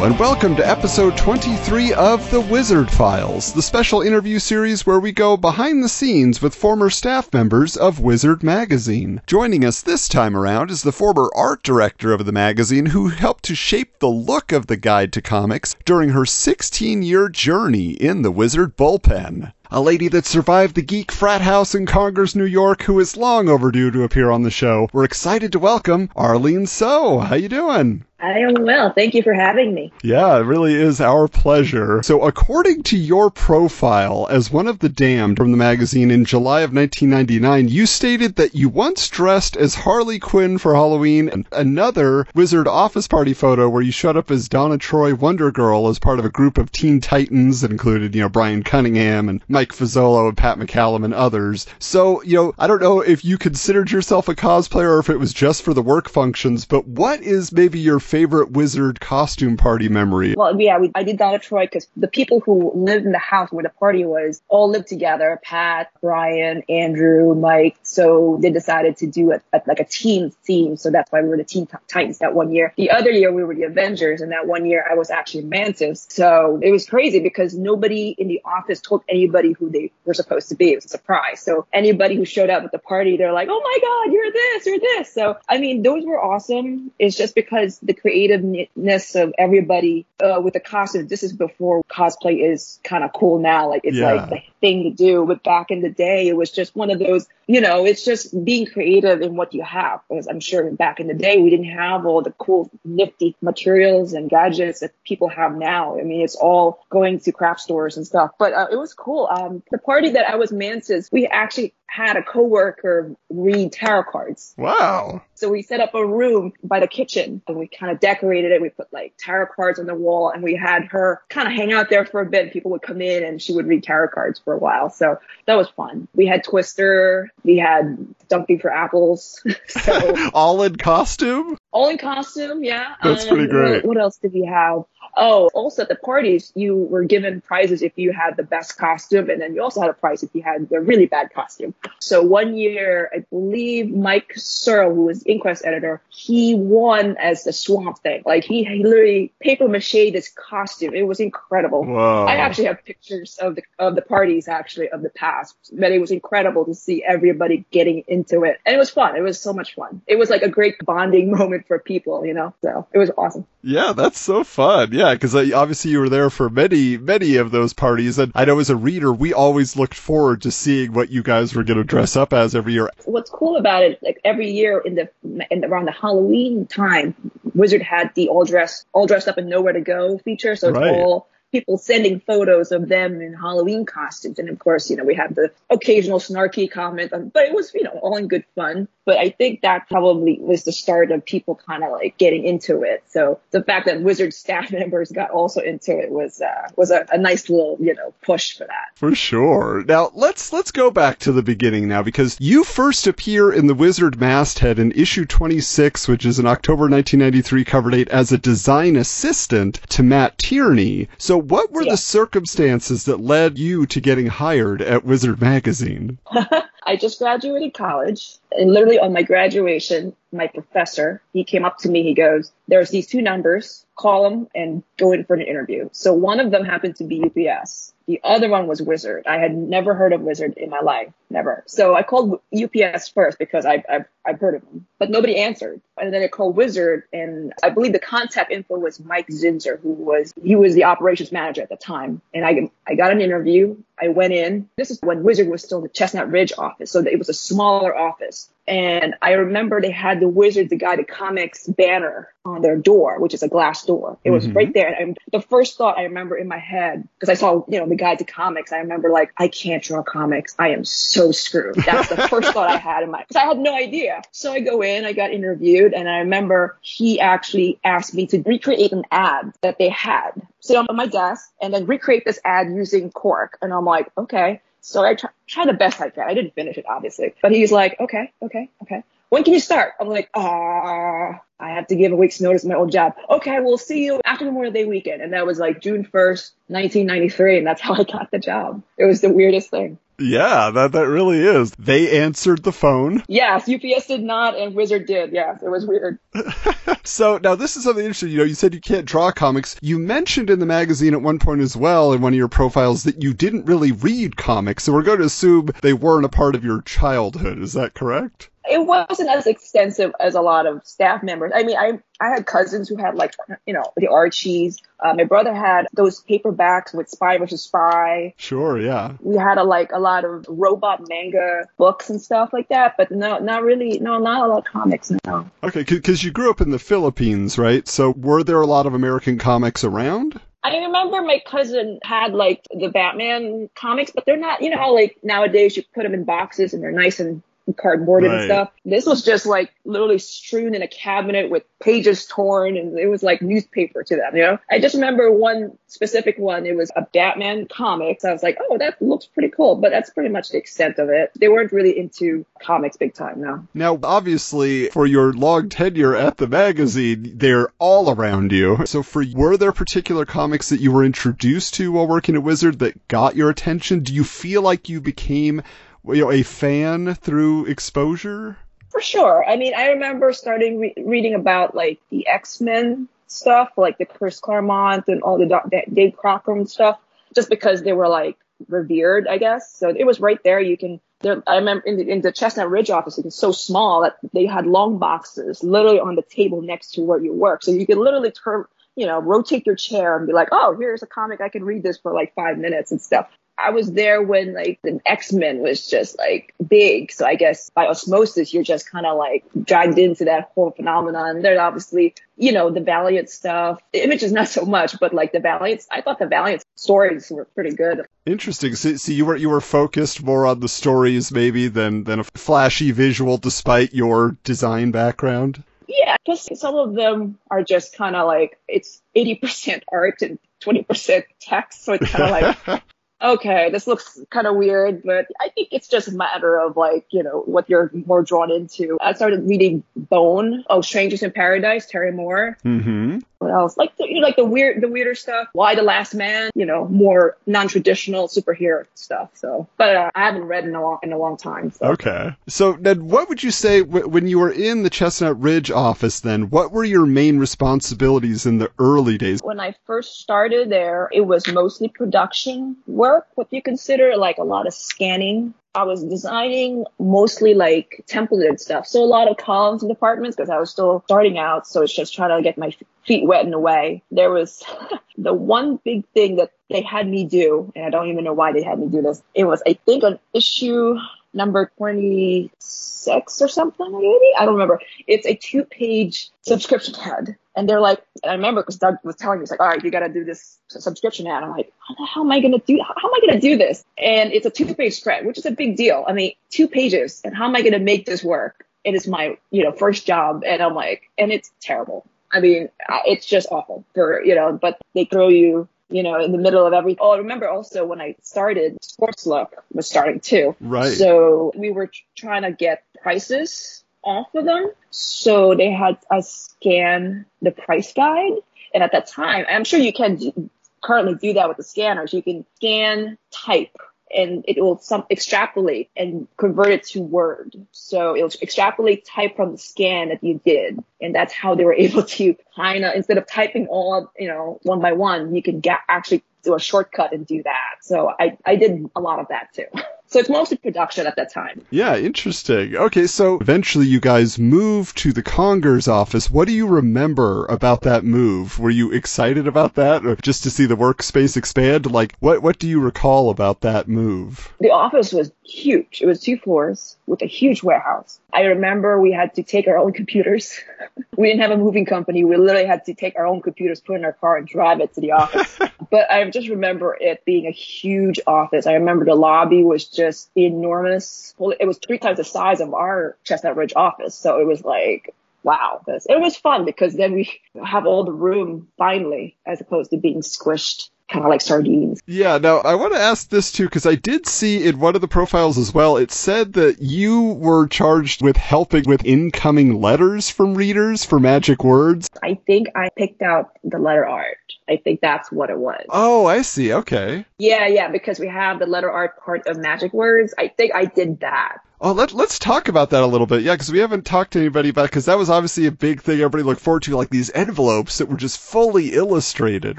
And welcome to episode 23 of The Wizard Files, the special interview series where we go behind the scenes with former staff members of Wizard Magazine. Joining us this time around is the former art director of the magazine who helped to shape the look of the Guide to Comics during her 16 year journey in the Wizard bullpen. A lady that survived the geek frat house in Congers, New York, who is long overdue to appear on the show. We're excited to welcome Arlene So. How you doing? I am well. Thank you for having me. Yeah, it really is our pleasure. So, according to your profile as one of the damned from the magazine in July of 1999, you stated that you once dressed as Harley Quinn for Halloween and another Wizard office party photo where you showed up as Donna Troy Wonder Girl as part of a group of Teen Titans that included, you know, Brian Cunningham and Mike Fazolo and Pat McCallum and others. So, you know, I don't know if you considered yourself a cosplayer or if it was just for the work functions, but what is maybe your favorite wizard costume party memory? Well, yeah, we, I did Donna Troy because the people who lived in the house where the party was all lived together. Pat, Brian, Andrew, Mike. So they decided to do it like a team theme. So that's why we were the Teen Titans that one year. The other year we were the Avengers, and that one year I was actually Mantis. So it was crazy because nobody in the office told anybody who they were supposed to be. It was a surprise. So anybody who showed up at the party, they're like, "Oh my God, you're this, you're this." So I mean, those were awesome. It's just because the creativeness of everybody uh, with the costume. This is before cosplay is kind of cool now. Like it's Yeah. like the thing to do. But back in the day, it was just one of those. You know, it's just being creative in what you have. Because I'm sure back in the day, we didn't have all the cool, nifty materials and gadgets that people have now. I mean, it's all going to craft stores and stuff. But uh, it was cool. Um, the party that I was Mantis, we actually had a coworker read tarot cards. Wow. So we set up a room by the kitchen and we kind of decorated it. We put like tarot cards on the wall and we had her kind of hang out there for a bit. People would come in and she would read tarot cards for a while. So that was fun. We had Twister. We had Dumping for Apples. so All in costume? all in costume. Yeah. That's Um, pretty great. What, what else did we have? Oh, also at the parties, you were given prizes if you had the best costume, and then you also had a prize if you had the really bad costume. So one year, I believe Mike Searle, who was Inquest editor, he won as the Swamp Thing. Like he, he literally paper mache this costume. It was incredible. Whoa. I actually have pictures of the of the parties actually of the past, but it was incredible to see everybody getting into it, and it was fun. It was so much fun. It was like a great bonding moment for people, you know. So it was awesome. Yeah, that's so fun. Yeah, because obviously you were there for many, many of those parties. And I know as a reader, we always looked forward to seeing what you guys were going to dress up as every year. What's cool about it, like every year in the in around the Halloween time, Wizard had the all dressed all dressed up and nowhere to go feature. So it's Right. all people sending photos of them in Halloween costumes. And of course, you know, we had the occasional snarky comment, on, but it was, you know, all in good fun. But I think that probably was the start of people kind of like getting into it. So the fact that Wizard staff members got also into it was, uh, was a, a nice little, you know, push for that. For sure. Now let's let's go back to the beginning now because you first appear in the Wizard masthead in issue 26, which is an October 1993 cover date as a design assistant to Matt Tierney. So what were Yeah. the circumstances that led you to getting hired at Wizard magazine? I just graduated college and literally on my graduation, my professor, he came up to me. He goes, there's these two numbers, call them and go in for an interview. So one of them happened to be UPS. The other one was Wizard. I had never heard of Wizard in my life. Never. So I called UPS first because I, I've, I've heard of them, but nobody answered. And then I called Wizard and I believe the contact info was Mike Zinzer, who was, he was the operations manager at the time. And I, I got an interview. I went in. This is when Wizard was still in the Chestnut Ridge office. So it was a smaller office. And I remember they had the Wizard, the Guide to Comics banner on their door, which is a glass door. It was Mhm. right there. And the first thought I remember in my head, because I saw, you know, the Guide to Comics, I remember like, I can't draw comics. I am so screwed. That's the first thought I had in my, because I had no idea. So I go in, I got interviewed, and I remember he actually asked me to recreate an ad that they had sit on my desk and then recreate this ad using Quark. And I'm like, okay. So I try, try the best I can. I didn't finish it, obviously. But he's like, okay, okay, okay. When can you start? I'm like, ah, I have to give a week's notice my old job. Okay, we'll see you after Memorial Day weekend. And that was like June 1st, 1993. And that's how I got the job. It was the weirdest thing. Yeah, that that really is. They answered the phone. Yes, UPS did not, and Wizard did. Yes, it was weird. so now this is something interesting. You know, you said you can't draw comics. You mentioned in the magazine at one point as well in one of your profiles that you didn't really read comics. So we're going to assume they weren't a part of your childhood. Is that correct? It wasn't as extensive as a lot of staff members. I mean, I I had cousins who had like you know the Archies. Uh, my brother had those paperbacks with Spy versus Spy. Sure, yeah. We had a like a lot of robot manga books and stuff like that, but no, not really. No, not a lot of comics. now. Okay, because you grew up in the Philippines, right? So were there a lot of American comics around? I remember my cousin had like the Batman comics, but they're not, you know how like nowadays you put them in boxes and they're nice and cardboarded right. and stuff. This was just like literally strewn in a cabinet with pages torn and it was like newspaper to them, you know? I just remember one specific one. It was a Batman comic. So I was like, oh, that looks pretty cool. But that's pretty much the extent of it. They weren't really into comics big time now. Now, obviously, for your long tenure at the magazine, they're all around you. So for, were there particular comics that you were introduced to while working at Wizard that got your attention? Do you feel like you became you know, a fan through exposure? For sure. I mean, I remember starting re- reading about like the X Men stuff, like the Chris Claremont and all the Do- Dave Cockrum stuff, just because they were like revered, I guess. So it was right there. You can. There, I remember in the, in the Chestnut Ridge office, it was so small that they had long boxes literally on the table next to where you work, so you could literally turn you know, rotate your chair and be like, oh, here's a comic. I can read this for like five minutes and stuff. I was there when like the X-Men was just like big. So I guess by osmosis, you're just kind of like dragged into that whole phenomenon. There's obviously, you know, the Valiant stuff. The image is not so much, but like the Valiant, I thought the Valiant stories were pretty good. Interesting. So, so you were, you were focused more on the stories maybe than, than a flashy visual despite your design background? Yeah, because some of them are just kind of like, it's 80% art and 20% text. So it's kind of like, okay, this looks kind of weird, but I think it's just a matter of like, you know, what you're more drawn into. I started reading Bone, Oh, Strangers in Paradise, Terry Moore. Mm-hmm. What else? Like, the, you know, like the weird, the weirder stuff. Y: The Last Man, you know, more non-traditional superhero stuff. So, but uh, I haven't read in a long, in a long time. So. Okay. So then what would you say w- when you were in the Chestnut Ridge office then, what were your main responsibilities in the early days? When I first started there, it was mostly production work, what you consider like a lot of scanning I was designing mostly like templated stuff. So a lot of columns and departments because I was still starting out. So it's just trying to get my feet wet in a way. There was the one big thing that they had me do, and I don't even know why they had me do this. It was, I think, an issue number 26 or something, maybe. I don't remember. It's a two page subscription ad. And they're like, and I remember because Doug was telling me, he's like, all right, you got to do this subscription ad. I'm like, how am I going to do, how am I going to do this? And it's a two page spread, which is a big deal. I mean, two pages and how am I going to make this work? It is my, you know, first job. And I'm like, and it's terrible. I mean, it's just awful for, you know, but they throw you you know, in the middle of everything. Oh, I remember also when I started, Sports Look was starting too. Right. So we were trying to get prices off of them. So they had us scan the price guide. And at that time, I'm sure you can do, currently do that with the scanners. You can scan, type, and it will some extrapolate and convert it to Word. So it'll extrapolate type from the scan that you did. And that's how they were able to kind of, instead of typing all, you know, one by one, you can get, actually do a shortcut and do that. So I, I did a lot of that too. So it's mostly production at that time. Yeah, interesting. Okay, so eventually you guys moved to the Congers office. What do you remember about that move? Were you excited about that or just to see the workspace expand? Like what what do you recall about that move? The office was huge. It was two floors with a huge warehouse. I remember we had to take our own computers. we didn't have a moving company. We literally had to take our own computers, put in our car and drive it to the office. But I just remember it being a huge office. I remember the lobby was just enormous. Well, it was three times the size of our Chestnut Ridge office. So it was like, wow. It was fun because then we have all the room finally, as opposed to being squished kind of like sardines. Yeah, now I want to ask this too, because I did see in one of the profiles as well, it said that you were charged with helping with incoming letters from readers for magic words. I think I picked out the letter art. I think that's what it was. Oh, I see. Okay. Yeah, yeah, because we have the letter art part of magic words. I think I did that. Oh, let, let's talk about that a little bit. Yeah, because we haven't talked to anybody about because that was obviously a big thing everybody looked forward to, like these envelopes that were just fully illustrated,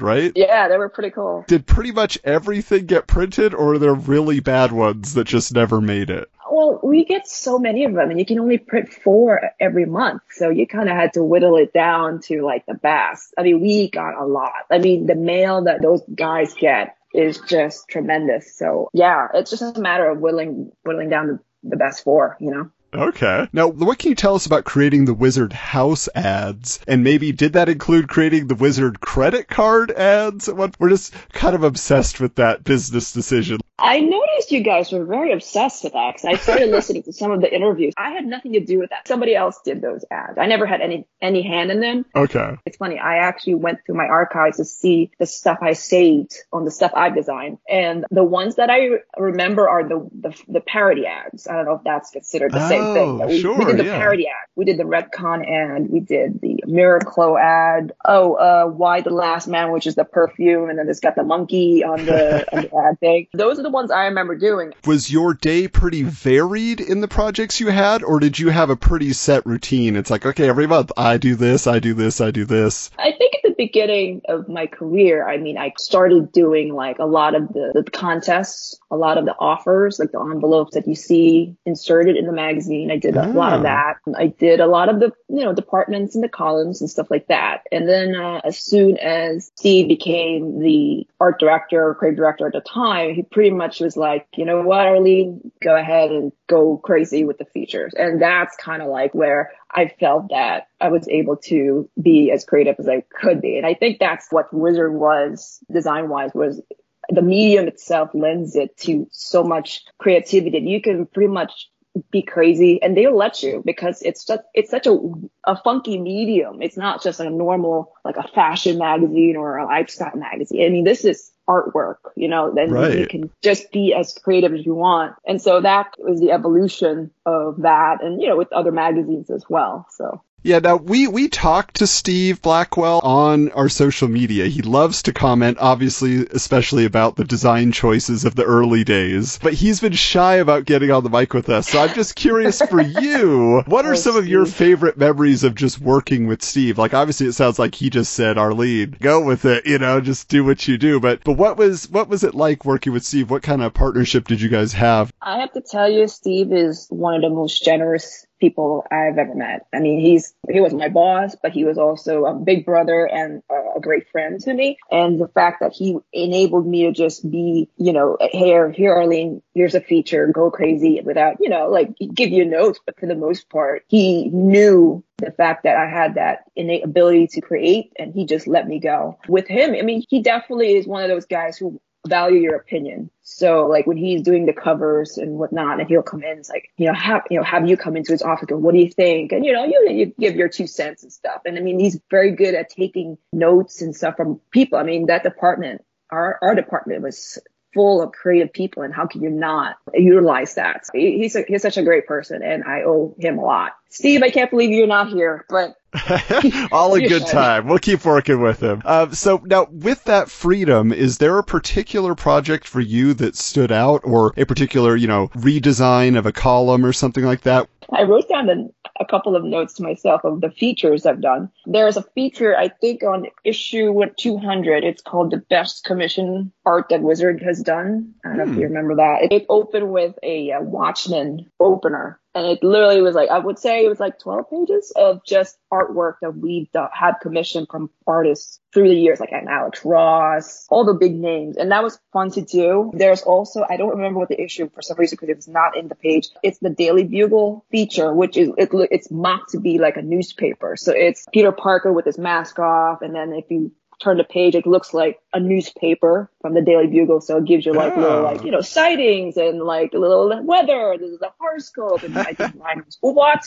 right? Yeah, they were pretty cool. Did pretty much everything get printed, or are there really bad ones that just never made it? Well, we get so many of them, and you can only print four every month, so you kind of had to whittle it down to like the best. I mean, we got a lot. I mean, the mail that those guys get is just tremendous. So yeah, it's just a matter of whittling whittling down the the best four, you know? Okay. Now, what can you tell us about creating the Wizard House ads? And maybe did that include creating the Wizard credit card ads? We're just kind of obsessed with that business decision. I noticed you guys were very obsessed with that because I started listening to some of the interviews. I had nothing to do with that. Somebody else did those ads. I never had any any hand in them. Okay. It's funny. I actually went through my archives to see the stuff I saved on the stuff I've designed, and the ones that I remember are the the, the parody ads. I don't know if that's considered the same thing. Oh, we, sure, we did the yeah. parody ad. We did the Redcon ad. We did the Miraclo ad. Oh, uh, Y: The Last Man, which is the perfume, and then it's got the monkey on the, on the ad thing. Those are the ones I remember doing. Was your day pretty varied in the projects you had, or did you have a pretty set routine? It's like, okay, every month I do this, I do this, I do this. I think at the beginning of my career, I mean, I started doing like a lot of the, the contests, a lot of the offers, like the envelopes that you see inserted in the magazine. I did a lot of that. I did a lot of the, you know, departments and the columns and stuff like that. And then uh, as soon as Steve became the art director or creative director at the time, he pretty much was like, you know what, Arlene, go ahead and go crazy with the features. And that's kind of like where I felt that I was able to be as creative as I could be. And I think that's what Wizard was design wise was the medium itself lends it to so much creativity that you can pretty much be crazy and they'll let you because it's just it's such a a funky medium. It's not just a normal like a fashion magazine or a lifestyle magazine. I mean this is artwork you know then you can just be as creative as you want. And so that was the evolution of that and you know with other magazines as well. So Yeah, now we, we talked to Steve Blackwell on our social media. He loves to comment, obviously, especially about the design choices of the early days, but he's been shy about getting on the mic with us. So I'm just curious for you, what are Oh, some of your favorite memories of just working with Steve? Like, obviously it sounds like he just said, Arlene, go with it, you know, just do what you do. But, but what was, what was it like working with Steve? What kind of partnership did you guys have? I have to tell you, Steve is one of the most generous people I've ever met. I mean, he's he was my boss, but he was also a big brother and a, great friend to me. And the fact that he enabled me to just be, you know, here, here, Arlene, here's a feature, go crazy without, you know, like give you notes, but for the most part, he knew the fact that I had that innate ability to create and he just let me go. With him, I mean, he definitely is one of those guys who value your opinion. So like when he's doing the covers and whatnot, and he'll come in, it's like, you know, have, you know, have you come into his office and what do you think? And, you know, you, you give your two cents and stuff. And I mean, he's very good at taking notes and stuff from people. I mean, that department, our, our department was full of creative people and how can you not utilize that? He- He's a, he's such a great person and I owe him a lot. Steve, I can't believe you're not here, but All in You good time. We'll keep working with him. Um, so now, with that freedom, is there a particular project for you that stood out, or a particular, you know, redesign of a column or something like that? I wrote down a couple of notes to myself of the features I've done. There's a feature, I think, on issue 200. It's called the best commission art that Wizard has done. I don't know if Hmm. you remember that. It, it opened with a, uh Watchman opener. And it literally was like, I would say it was like 12 pages of just artwork that we've had commissioned from artists through the years, like an Alex Ross, all the big names. And that was fun to do. There's also, I don't remember what the issue for some reason because it was not in the page. It's the Daily Bugle feature, which is, it, it's mocked to be like a newspaper. So it's Peter Parker with his mask off. And then if you turn the page, it looks like a newspaper from the Daily Bugle. So it gives you like little, Oh. like, you know, sightings and like a little weather. This is a horoscope and I think mine was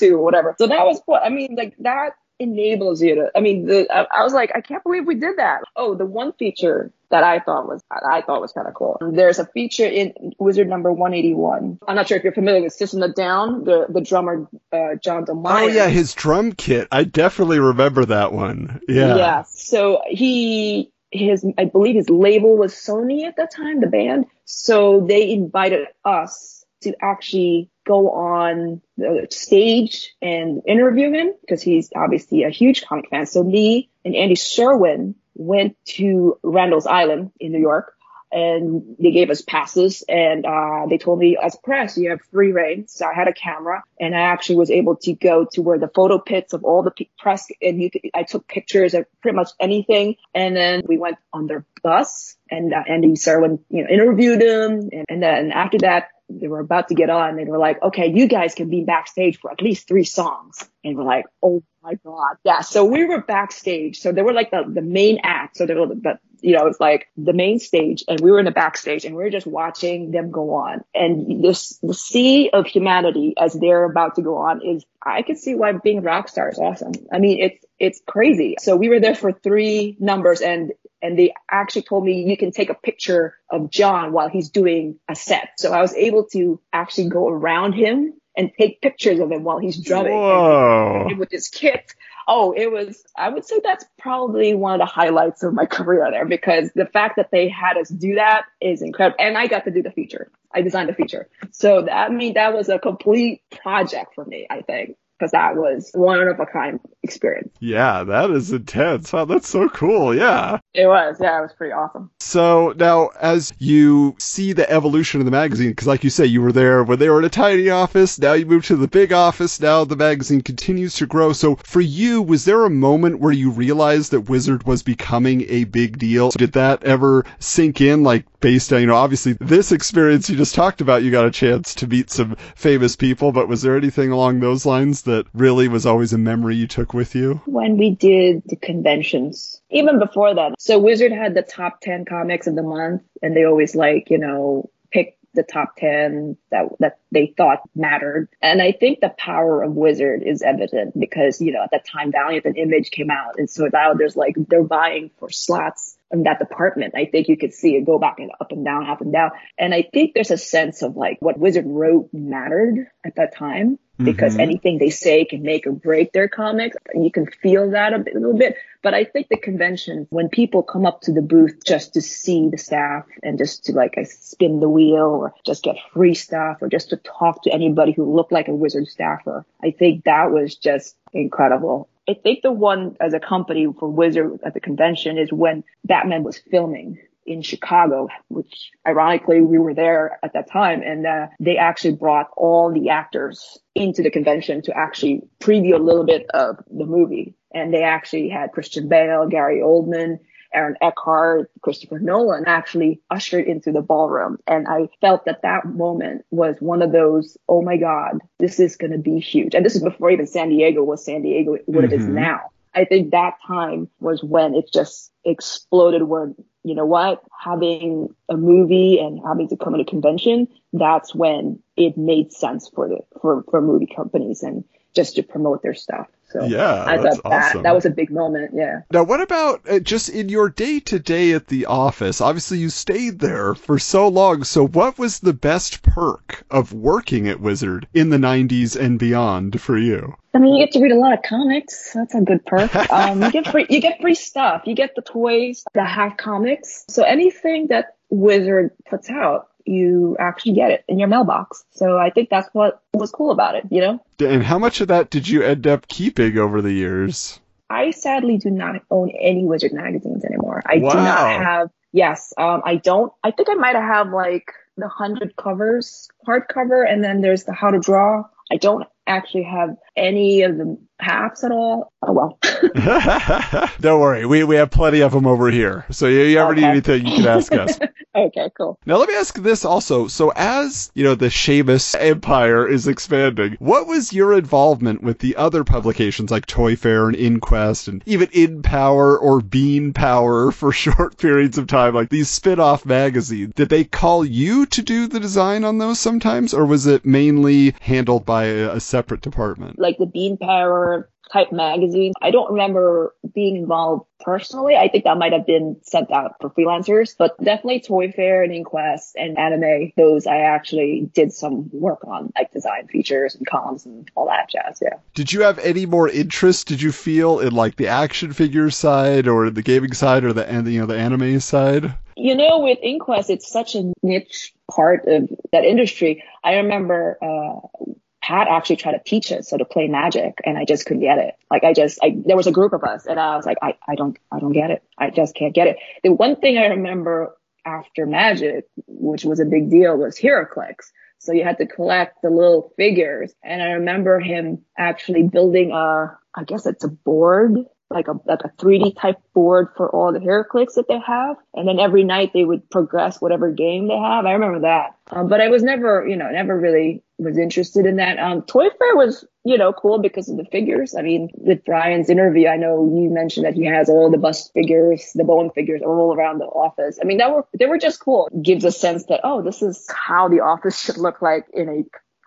or whatever. So that was what, I mean, like that enables you to, I mean, the, I, I was like, I can't believe we did that. Oh, the one feature that I thought was, I thought was kind of cool. There's a feature in Wizard number 181. I'm not sure if you're familiar with System of Down, the, the drummer, uh, John Dolmayan. Oh yeah, his drum kit. I definitely remember that one. Yeah. Yeah. So he, his, I believe his label was Sony at that time, the band. So they invited us to actually go on the stage and interview him because he's obviously a huge comic fan. So me and Andy Serwin went to Randall's Island in New York and they gave us passes and uh, they told me as press you have free reign so i had a camera and i actually was able to go to where the photo pits of all the press and you could, i took pictures of pretty much anything and then we went on their bus and uh, andy Serwin, you know interviewed him and, and then after that they were about to get on and were like, okay, you guys can be backstage for at least three songs. And we're like, oh my God. Yeah. So we were backstage. So they were like the, the main act. So they were the, you know, it's like the main stage and we were in the backstage and we were just watching them go on. And this, the sea of humanity as they're about to go on is, I could see why being rock star is awesome. I mean, it's, it's crazy. So we were there for three numbers and and they actually told me you can take a picture of John while he's doing a set. So I was able to actually go around him and take pictures of him while he's drumming Whoa. with his kit. Oh, it was, I would say that's probably one of the highlights of my career there because the fact that they had us do that is incredible. And I got to do the feature. I designed the feature. So that, I mean, that was a complete project for me, I think because that was one of a kind experience. Yeah, that is intense. Wow, that's so cool. Yeah. It was. Yeah, it was pretty awesome. So now, as you see the evolution of the magazine, because like you say, you were there when they were in a tiny office. Now you moved to the big office. Now the magazine continues to grow. So for you, was there a moment where you realized that Wizard was becoming a big deal? Did that ever sink in? Like based on, you know, obviously this experience you just talked about, you got a chance to meet some famous people, but was there anything along those lines that really was always a memory you took with you? When we did the conventions, even before that. So Wizard had the top 10 comics of the month and they always like, you know, pick the top 10 that, that they thought mattered. And I think the power of Wizard is evident because, you know, at that time Valiant and Image came out. And so now there's like, they're buying for slots in that department. I think you could see it go back and up and down, up and down. And I think there's a sense of like what Wizard wrote mattered at that time because mm-hmm. anything they say can make or break their comics. And You can feel that a, bit, a little bit. But I think the convention, when people come up to the booth just to see the staff and just to like spin the wheel or just get free stuff or just to talk to anybody who looked like a wizard staffer, I think that was just incredible. I think the one as a company for Wizard at the convention is when Batman was filming in Chicago, which ironically we were there at that time. And uh, they actually brought all the actors into the convention to actually preview a little bit of the movie. And they actually had Christian Bale, Gary Oldman, Aaron Eckhart, Christopher Nolan actually ushered into the ballroom. And I felt that that moment was one of those, oh my God, this is going to be huge. And this is before even San Diego was San Diego, what mm-hmm. it is mm-hmm. now. I think that time was when it just exploded where, you know what, having a movie and having to come in a convention, that's when it made sense for the, for, for movie companies and just to promote their stuff. So yeah, I thought that, awesome. that was a big moment. Yeah. Now, what about uh, just in your day to day at the office? Obviously, you stayed there for so long. So, what was the best perk of working at Wizard in the 90s and beyond for you? I mean, you get to read a lot of comics. That's a good perk. Um, you get free, you get free stuff. You get the toys that have comics. So anything that Wizard puts out, you actually get it in your mailbox. So I think that's what was cool about it, you know? And how much of that did you end up keeping over the years? I sadly do not own any Wizard magazines anymore. I wow. do not have, yes, um, I don't, I think I might have like the hundred covers, hardcover, and then there's the how to draw. I don't actually have any of the halves at all. Oh well. Don't worry, we we have plenty of them over here. So you, you ever okay. need anything, you can ask us. okay, cool. Now let me ask this also. So as you know, the Shamus empire is expanding. What was your involvement with the other publications like ToyFare and Inquest and even In Power or Bean Power for short periods of time, like these spin-off magazines? Did they call you to do the design on those sometimes, or was it mainly handled by a separate department. Like the Bean Power type magazines. I don't remember being involved personally. I think that might have been sent out for freelancers, but definitely ToyFare and Inquest and anime, those I actually did some work on, like design features and columns and all that jazz. Yeah. Did you have any more interest? Did you feel in like the action figure side or the gaming side or the you know the anime side? You know, with Inquest, it's such a niche part of that industry. I remember uh, Pat actually tried to teach us how to play magic and I just couldn't get it. Like I just, I, there was a group of us and I was like, I, I don't, I don't get it. I just can't get it. The one thing I remember after magic, which was a big deal was HeroClix. So you had to collect the little figures. And I remember him actually building a, I guess it's a board like a like a 3D type board for all the HeroClix that they have, and then every night they would progress whatever game they have. I remember that, um, but I was never, you know, never really was interested in that. Um, ToyFare was, you know, cool because of the figures. I mean, with Brian's interview, I know you mentioned that he has all the bust figures, the Bowen figures all around the office. I mean, that were they were just cool. It gives a sense that oh, this is how the office should look like in a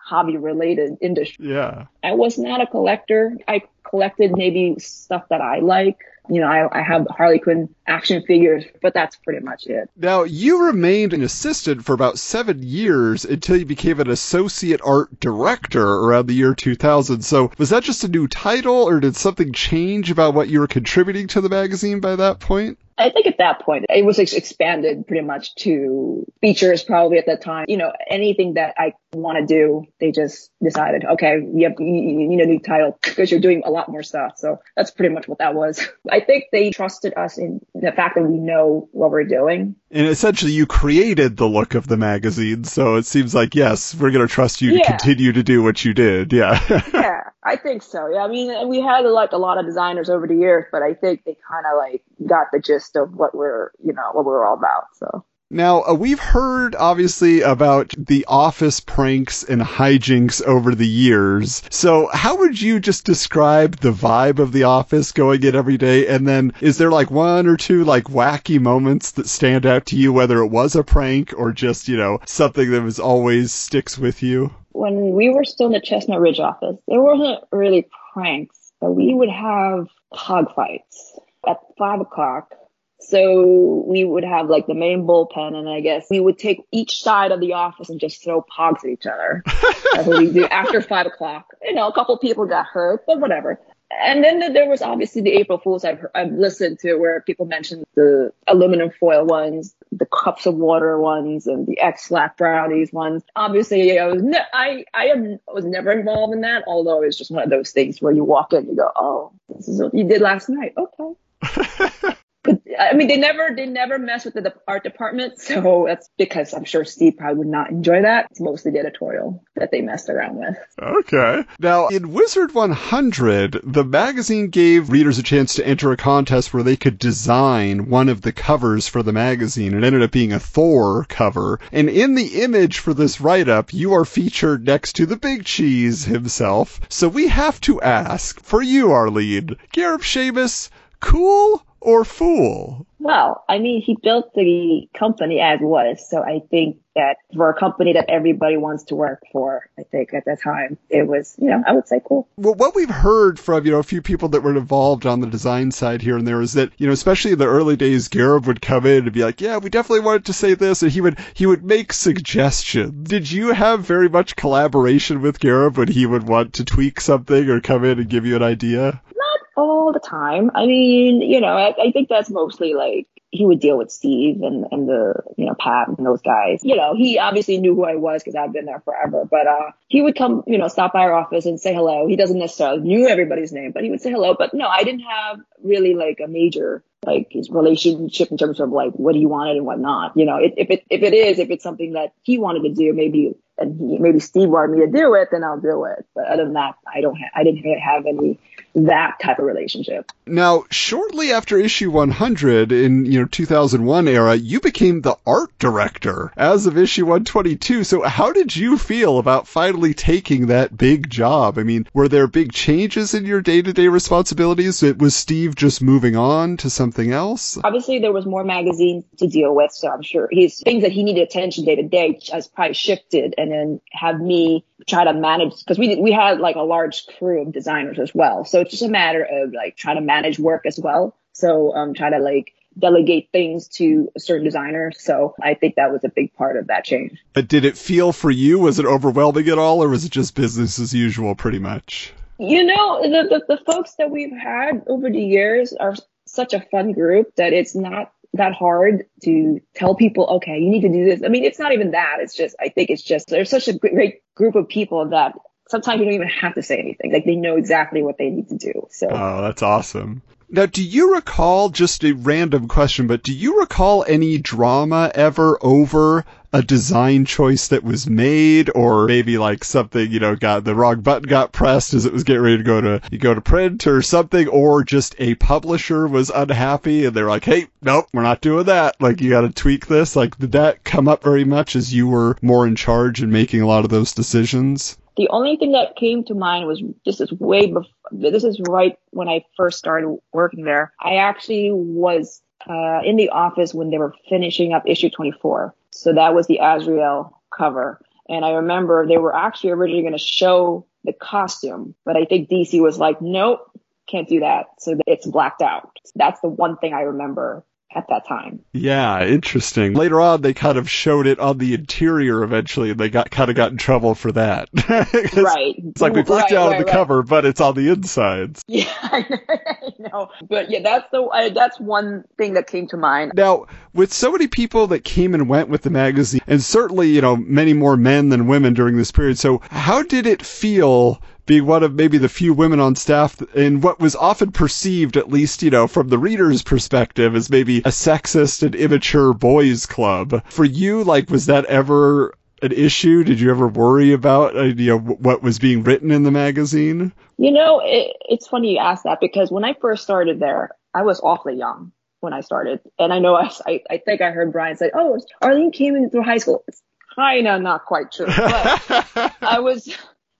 hobby related industry. Yeah. I was not a collector. I collected maybe stuff that I like. You know, I, I have Harley Quinn action figures, but that's pretty much it. Now, you remained an assistant for about seven years until you became an associate art director around the year 2000. So, was that just a new title, or did something change about what you were contributing to the magazine by that point? I think at that point it was expanded pretty much to features probably at that time. You know, anything that I want to do, they just decided, okay, you, have, you, need a new title because you're doing a lot more stuff. So that's pretty much what that was. I think they trusted us in the fact that we know what we're doing. And essentially you created the look of the magazine. So it seems like, yes, we're going to trust you to continue to do what you did. Yeah. yeah, I think so. Yeah, I mean, we had like a lot of designers over the years, but I think they kind of like got the gist of what we're, you know, what we're all about. So. Now, uh, we've heard obviously about the office pranks and hijinks over the years. So, how would you just describe the vibe of the office going in every day? And then, is there like one or two like wacky moments that stand out to you, whether it was a prank or just, you know, something that was always sticks with you? When we were still in the Chestnut Ridge office, there wasn't really pranks, but we would have pog fights at five o'clock. So we would have like the main bullpen and I guess we would take each side of the office and just throw pogs at each other. That's what we do after five o'clock. You know, a couple people got hurt, but whatever. And then there was obviously the April Fools I've, I've listened to where people mentioned the aluminum foil ones, the cups of water ones, and the Ex-Lax brownies ones. Obviously, I was ne- I I am, was never involved in that, although it's just one of those things where you walk in, and you go, oh, this is what you did last night. Okay. I mean, they never they never mess with the art department, so that's because I'm sure Steve probably would not enjoy that. It's mostly the editorial that they messed around with. Okay. Now, in Wizard 100, the magazine gave readers a chance to enter a contest where they could design one of the covers for the magazine. It ended up being a Thor cover. And in the image for this write up, you are featured next to the Big Cheese himself. So we have to ask, for you, Arlene, Gareb Shamus, cool or fool? Well, I mean, he built the company as was, so I think that for a company that everybody wants to work for, I think at that time it was, you know, I would say cool. Well, what we've heard from, you know, a few people that were involved on the design side here and there is that, you know, especially in the early days, Gareb would come in and be like, yeah, we definitely wanted to say this, and he would, he would make suggestions. Did you have very much collaboration with Gareb when he would want to tweak something or come in and give you an idea? All the time. I mean, you know, I, I think that's mostly like he would deal with Steve and, and the, you know, Pat and those guys. You know, he obviously knew who I was because I've been there forever, but, uh, he would come, you know, stop by our office and say hello. He doesn't necessarily knew everybody's name, but he would say hello. But no, I didn't have really like a major, like his relationship in terms of like what he wanted and what not. You know, if, if it, if it is, if it's something that he wanted to do, maybe, and he, maybe Steve wanted me to do it, then I'll do it. But other than that, I don't, ha- I didn't have any that type of relationship. Now, shortly after issue 100 in, you know, 2001 era, you became the art director as of issue 122. So how did you feel about finally taking that big job? I mean, were there big changes in your day-to-day responsibilities? It was Steve just moving on to something else? Obviously, there was more magazines to deal with, so I'm sure his things that he needed attention day to day has probably shifted, and then have me try to manage because we we had like a large crew of designers as well. So it's just a matter of like trying to manage work as well. So um, try to like delegate things to a certain designer. So I think that was a big part of that change. But did it feel for you? Was it overwhelming at all, or was it just business as usual, pretty much? You know, the, the, the folks that we've had over the years are such a fun group that it's not that hard to tell people, okay, you need to do this. I mean, it's not even that. It's just, I think it's just, there's such a great group of people that sometimes you don't even have to say anything. Like they know exactly what they need to do. So. Oh, that's awesome. Now, do you recall, just a random question, but do you recall any drama ever over a design choice that was made or maybe like something, you know, got the wrong button got pressed as it was getting ready to go to, you go to print or something, or just a publisher was unhappy and they're like, hey, nope, we're not doing that. Like, you gotta tweak this. Like, did that come up very much as you were more in charge and making a lot of those decisions? The only thing that came to mind was this is way before, this is right when I first started working there. I actually was uh, in the office when they were finishing up issue 24. So that was the Azrael cover. And I remember they were actually originally going to show the costume, but I think DC was like, nope, can't do that. So it's blacked out. That's the one thing I remember at that time. Yeah, interesting. Later on, they kind of showed it on the interior eventually, and they got kind of got in trouble for that. right. It's like we blacked right, out right, the right. cover, but it's on the insides. Yeah, I know. But yeah, that's the uh, that's one thing that came to mind. Now, with so many people that came and went with the magazine, and certainly, you know, many more men than women during this period, so how did it feel being one of maybe the few women on staff in what was often perceived, at least, you know, from the reader's perspective, as maybe a sexist and immature boys club? For you, like, was that ever an issue? Did you ever worry about, uh, you know, what was being written in the magazine? You know, it, it's funny you ask that because when I first started there, I was awfully young when I started. And I know I, I, I think I heard Brian say, oh, Arlene came in through high school. It's kind of not quite true. But I was,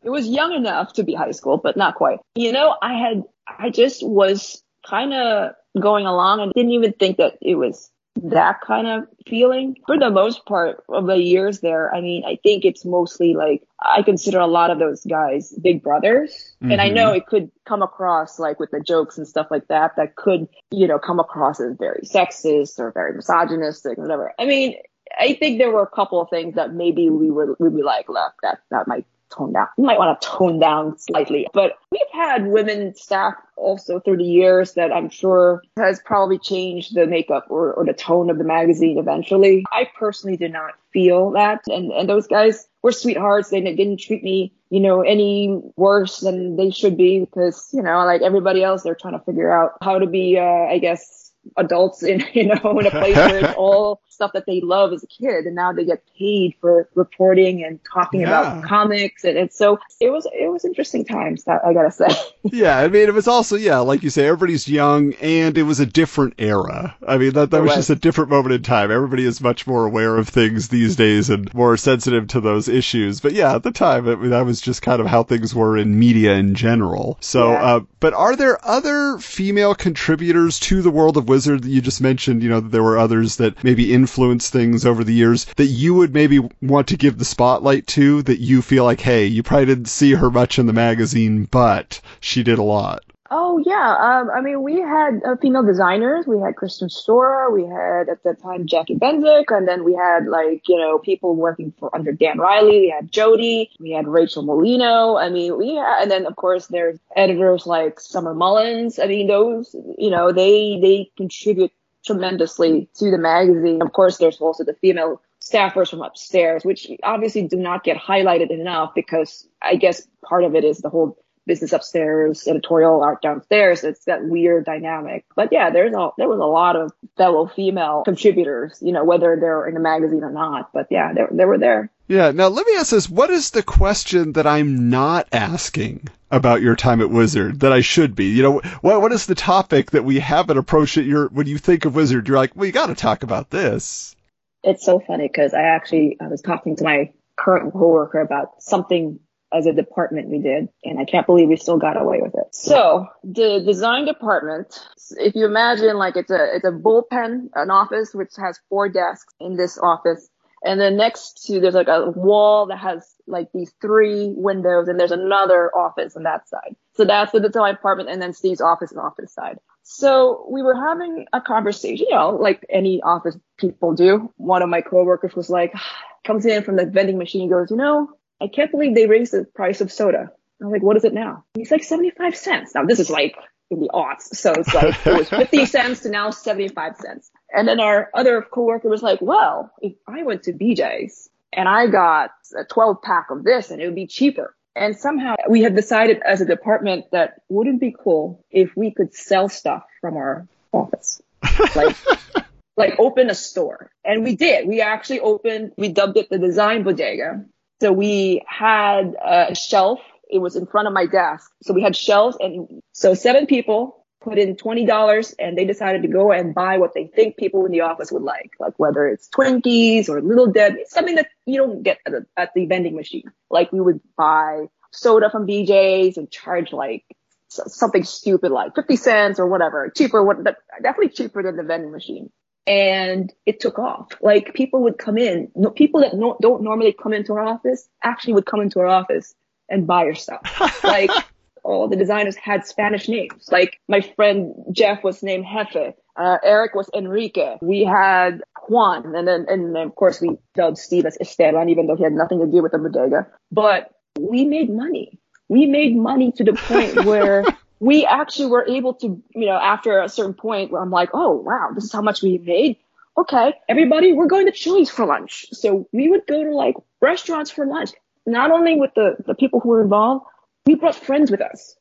it was young enough to be high school, but not quite. You know, I had, I just was kind of going along and didn't even think that it was that kind of feeling. For the most part of the years there, I mean, I think it's mostly like, I consider a lot of those guys big brothers. Mm-hmm. And I know it could come across like with the jokes and stuff like that, that could, you know, come across as very sexist or very misogynistic, or whatever. I mean, I think there were a couple of things that maybe we were, we'd be like, look, that, that might tone down. You might want to tone down slightly, but we've had women staff also through the years that I'm sure has probably changed the makeup or, or the tone of the magazine eventually. I personally did not feel that. And, and those guys were sweethearts. They didn't treat me, you know, any worse than they should be because, you know, like everybody else, they're trying to figure out how to be, uh, I guess, adults in you know in a place where it's all stuff that they love as a kid and now they get paid for reporting and talking Yeah. about comics and, and so it was it was interesting times that I gotta say yeah, I mean, it was also, yeah, like you say, everybody's young and it was a different era. I mean, that, that was was. just a different moment in time. Everybody is much more aware of things these days and more sensitive to those issues. But yeah, at the time, I mean, that was just kind of how things were in media in general. So, Yeah. uh, but are there other female contributors to the world of Wizard that you just mentioned, you know, that there were others that maybe influenced things over the years that you would maybe want to give the spotlight to that you feel like, hey, you probably didn't see her much in the magazine, but she did a lot. Oh yeah um I mean we had uh, female designers. We had Kristen Stora we had at the time Jackie Benzik. And then we had like you know people working for under Dan Riley. We had Jody. We had Rachel Molino. I mean we had, and then of course there's editors like Summer Mullins. I mean those you know they they contribute tremendously to the magazine. Of course there's also the female staffers from upstairs which obviously do not get highlighted enough because I guess part of it is the whole business upstairs, editorial art downstairs. It's that weird dynamic. But yeah, there's a, there was a lot of fellow female contributors, you know, whether they're in the magazine or not. But yeah, they, they were there. Yeah. Now let me ask this: What is the question that I'm not asking about your time at Wizard that I should be? You know, what what is the topic that we haven't approached at your when you think of Wizard? You're like, well, you got to talk about this. It's so funny because I actually, I was talking to my current coworker about something as a department we did, and I can't believe we still got away with it. So the design department, if you imagine like it's a, it's a bullpen, an office which has four desks in this office. And then next to there's like a wall that has like these three windows and there's another office on that side. So that's the design department, and then Steve's office and office side. So we were having a conversation, you know, like any office people do. One of my coworkers was like, comes in from the vending machine, goes, you know, I can't believe they raised the price of soda. I'm like, what is it now? He's like 75 cents. Now this is like in the aughts. So it's like, it was 50 cents to now 75 cents. And then our other coworker was like, well, if I went to BJ's and I got a 12 pack of this and it would be cheaper. And somehow we had decided as a department that wouldn't be cool if we could sell stuff from our office. Like, like open a store. And we did. We actually opened, we dubbed it the design bodega. So we had a shelf. It was in front of my desk. So we had shelves and so seven people put in $20 and they decided to go and buy what they think people in the office would like, like whether it's Twinkies or Little Debbie, something that you don't get at, a, at the vending machine. Like we would buy soda from BJ's and charge like something stupid like 50 cents or whatever, cheaper, what, definitely cheaper than the vending machine. And it took off. Like people would come in, no, people that no, don't normally come into our office actually would come into our office and buy our stuff. Like all the designers had Spanish names. Like my friend Jeff was named Jefe. Uh, Eric was Enrique. We had Juan. And then, and then of course we dubbed Steve as Esteban, even though he had nothing to do with the bodega. But we made money. We made money to the point where we actually were able to, you know, after a certain point where I'm like, oh wow, this is how much we made. Okay, everybody, we're going to Chili's for lunch. So we would go to like restaurants for lunch. Not only with the, the people who were involved, we brought friends with us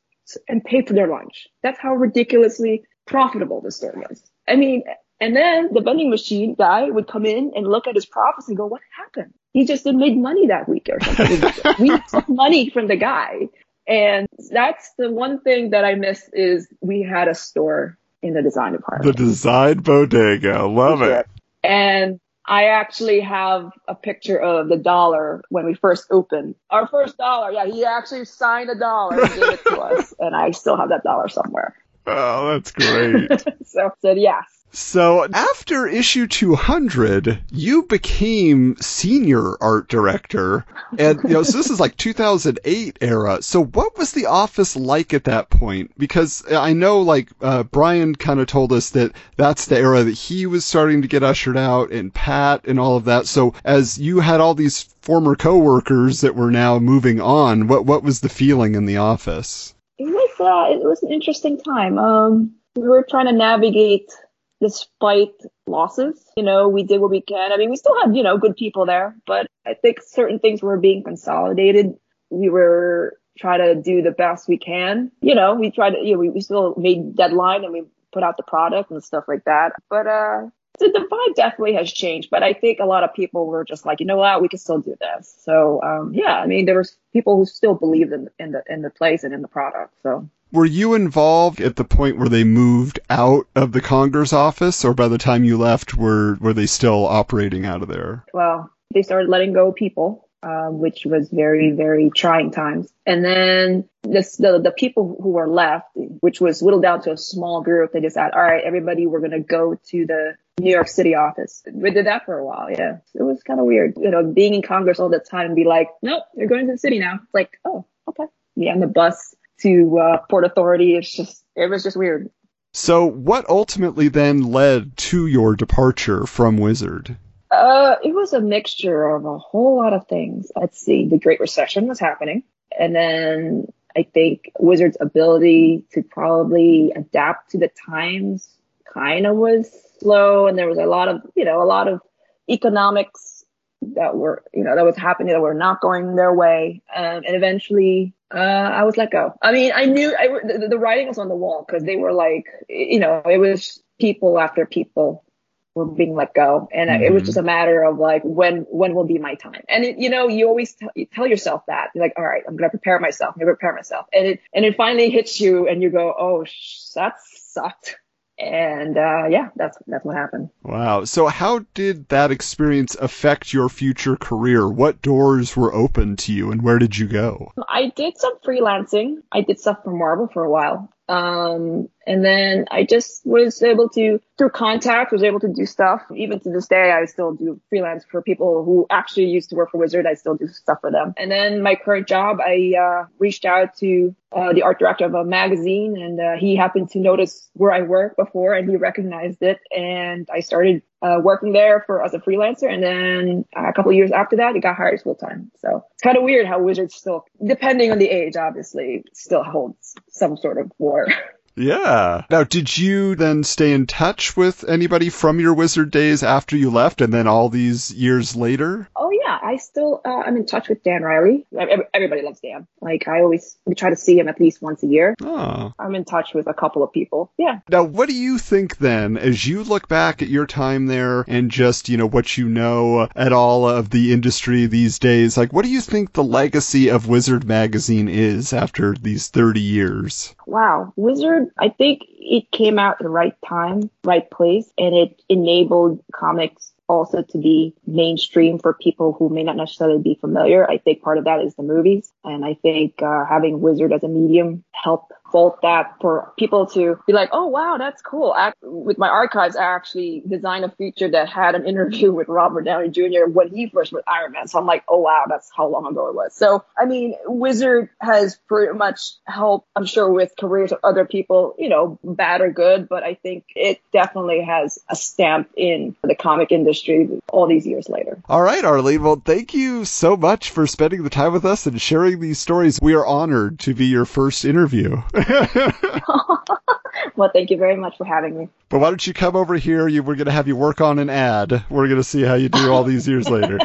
and paid for their lunch. That's how ridiculously profitable the store was. I mean, and then the vending machine guy would come in and look at his profits and go, what happened? He just didn't make money that week or something. we took money from the guy. And that's the one thing that I miss is we had a store in the design department. The design bodega. Love it. And I actually have a picture of the dollar when we first opened. Our first dollar, yeah, he actually signed a dollar and gave it to us, and I still have that dollar somewhere. Oh, that's great. so said yes. So after issue 200, you became senior art director, and you know, so this is like 2008 era. So what was the office like at that point? Because I know, like uh, Brian kind of told us that that's the era that he was starting to get ushered out, and Pat and all of that. So as you had all these former coworkers that were now moving on, what what was the feeling in the office? It was uh, it was an interesting time. Um, we were trying to navigate despite losses. You know, we did what we can. I mean, we still had, you know, good people there, but I think certain things were being consolidated. We were trying to do the best we can. You know, we tried to, you know, we, we still made deadline and we put out the product and stuff like that. But, uh, the, the vibe definitely has changed, but I think a lot of people were just like, you know what, we can still do this. So, um, yeah, I mean, there was people who still believed in, in the, in the place and in the product. So were you involved at the point where they moved out of the Congers office, or by the time you left, were were they still operating out of there? Well, they started letting go people, um, which was very very trying times. And then this, the the people who were left, which was whittled down to a small group, they decided, all right, everybody, we're gonna go to the New York City office. We did that for a while. Yeah, it was kind of weird, you know, being in Congers all the time and be like, nope, you're going to the city now. It's like, oh, okay. Yeah, on the bus to uh, Port Authority. It's just it was just weird. So, what ultimately then led to your departure from Wizard? Uh, it was a mixture of a whole lot of things. Let's see, the Great Recession was happening, and then I think Wizard's ability to probably adapt to the times kind of was slow, and there was a lot of you know a lot of economics that were you know that was happening that were not going their way, um, and eventually uh, I was let go. I mean, I knew I, the, the writing was on the wall because they were like, you know, it was people after people were being let go, and mm-hmm. it was mm-hmm. just a matter of like when when will be my time. And it, you know, you always t- you tell yourself that you're like, all right, I'm gonna prepare myself. I'm gonna prepare myself, and it and it finally hits you, and you go, oh, sh- that sucked and uh, yeah, that's that's what happened. Wow. So how did that experience affect your future career? What doors were open to you, and where did you go? I did some freelancing. I did stuff for Marvel for a while, um, And then I just was able to, through contact, was able to do stuff. Even to this day, I still do freelance for people who actually used to work for Wizard. I still do stuff for them. And then my current job, I uh, reached out to uh, the art director of a magazine, and uh, he happened to notice where I worked before, and he recognized it. And I started uh, working there for as a freelancer, and then a couple years after that, I got hired full time. So it's kind of weird how Wizard still, depending on the age, obviously, still holds some sort of war. Yeah. Now, did you then stay in touch with anybody from your wizard days after you left and then all these years later? Oh, yeah. I still, uh, I'm in touch with Dan Riley. Everybody loves Dan. Like, I always we try to see him at least once a year. Oh. I'm in touch with a couple of people. Yeah. Now, what do you think then, as you look back at your time there and just, you know, what you know at all of the industry these days? Like, what do you think the legacy of Wizard Magazine is after these 30 years? Wow. Wizard I think it came out at the right time, right place, and it enabled comics also to be mainstream for people who may not necessarily be familiar. I think part of that is the movies. And I think uh, having Wizard as a medium helped both that for people to be like, oh wow, that's cool. I, with my archives, I actually designed a feature that had an interview with Robert Downey Jr. when he first was Iron Man. So I'm like, oh wow, that's how long ago it was. So I mean, Wizard has pretty much helped, I'm sure, with careers of other people, you know, bad or good, but I think it definitely has a stamp in the comic industry all these years later. All right, Arlene. Well, thank you so much for spending the time with us and sharing these stories. We are honored to be your first interview. well, thank you very much for having me. But why don't you come over here? You, we're going to have you work on an ad. We're going to see how you do all these years later.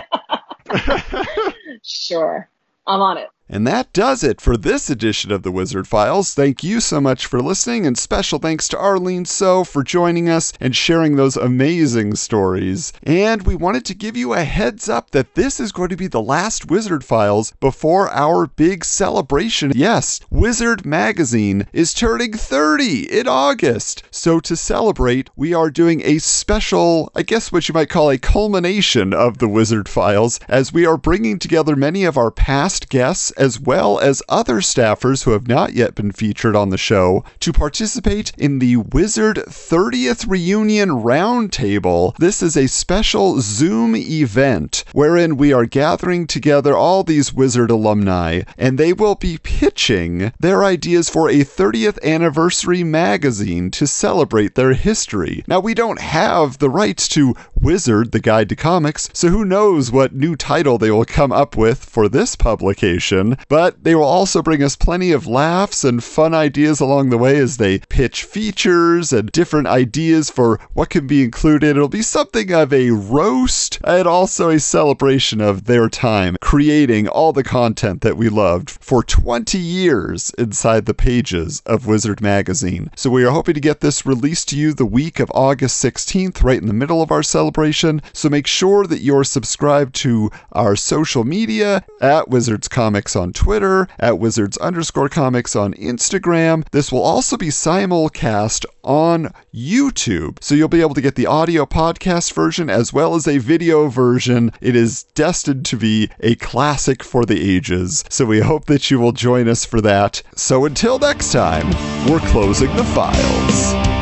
sure. I'm on it. And that does it for this edition of the Wizard Files. Thank you so much for listening, and special thanks to Arlene So for joining us and sharing those amazing stories. And we wanted to give you a heads up that this is going to be the last Wizard Files before our big celebration. Yes, Wizard Magazine is turning 30 in August. So to celebrate, we are doing a special, I guess what you might call a culmination of the Wizard Files, as we are bringing together many of our past guests as well as other staffers who have not yet been featured on the show, to participate in the Wizard 30th Reunion Roundtable. This is a special Zoom event wherein we are gathering together all these Wizard alumni, and they will be pitching their ideas for a 30th anniversary magazine to celebrate their history. Now, we don't have the rights to Wizard, the Guide to Comics, so who knows what new title they will come up with for this publication but they will also bring us plenty of laughs and fun ideas along the way as they pitch features and different ideas for what can be included. It'll be something of a roast and also a celebration of their time creating all the content that we loved for 20 years inside the pages of Wizard Magazine. So we are hoping to get this released to you the week of August 16th, right in the middle of our celebration. So make sure that you're subscribed to our social media at Wizards Comics on Twitter, at Wizards underscore comics on Instagram. This will also be simulcast on YouTube. So you'll be able to get the audio podcast version as well as a video version. It is destined to be a classic for the ages. So we hope that you will join us for that. So until next time, we're closing the files.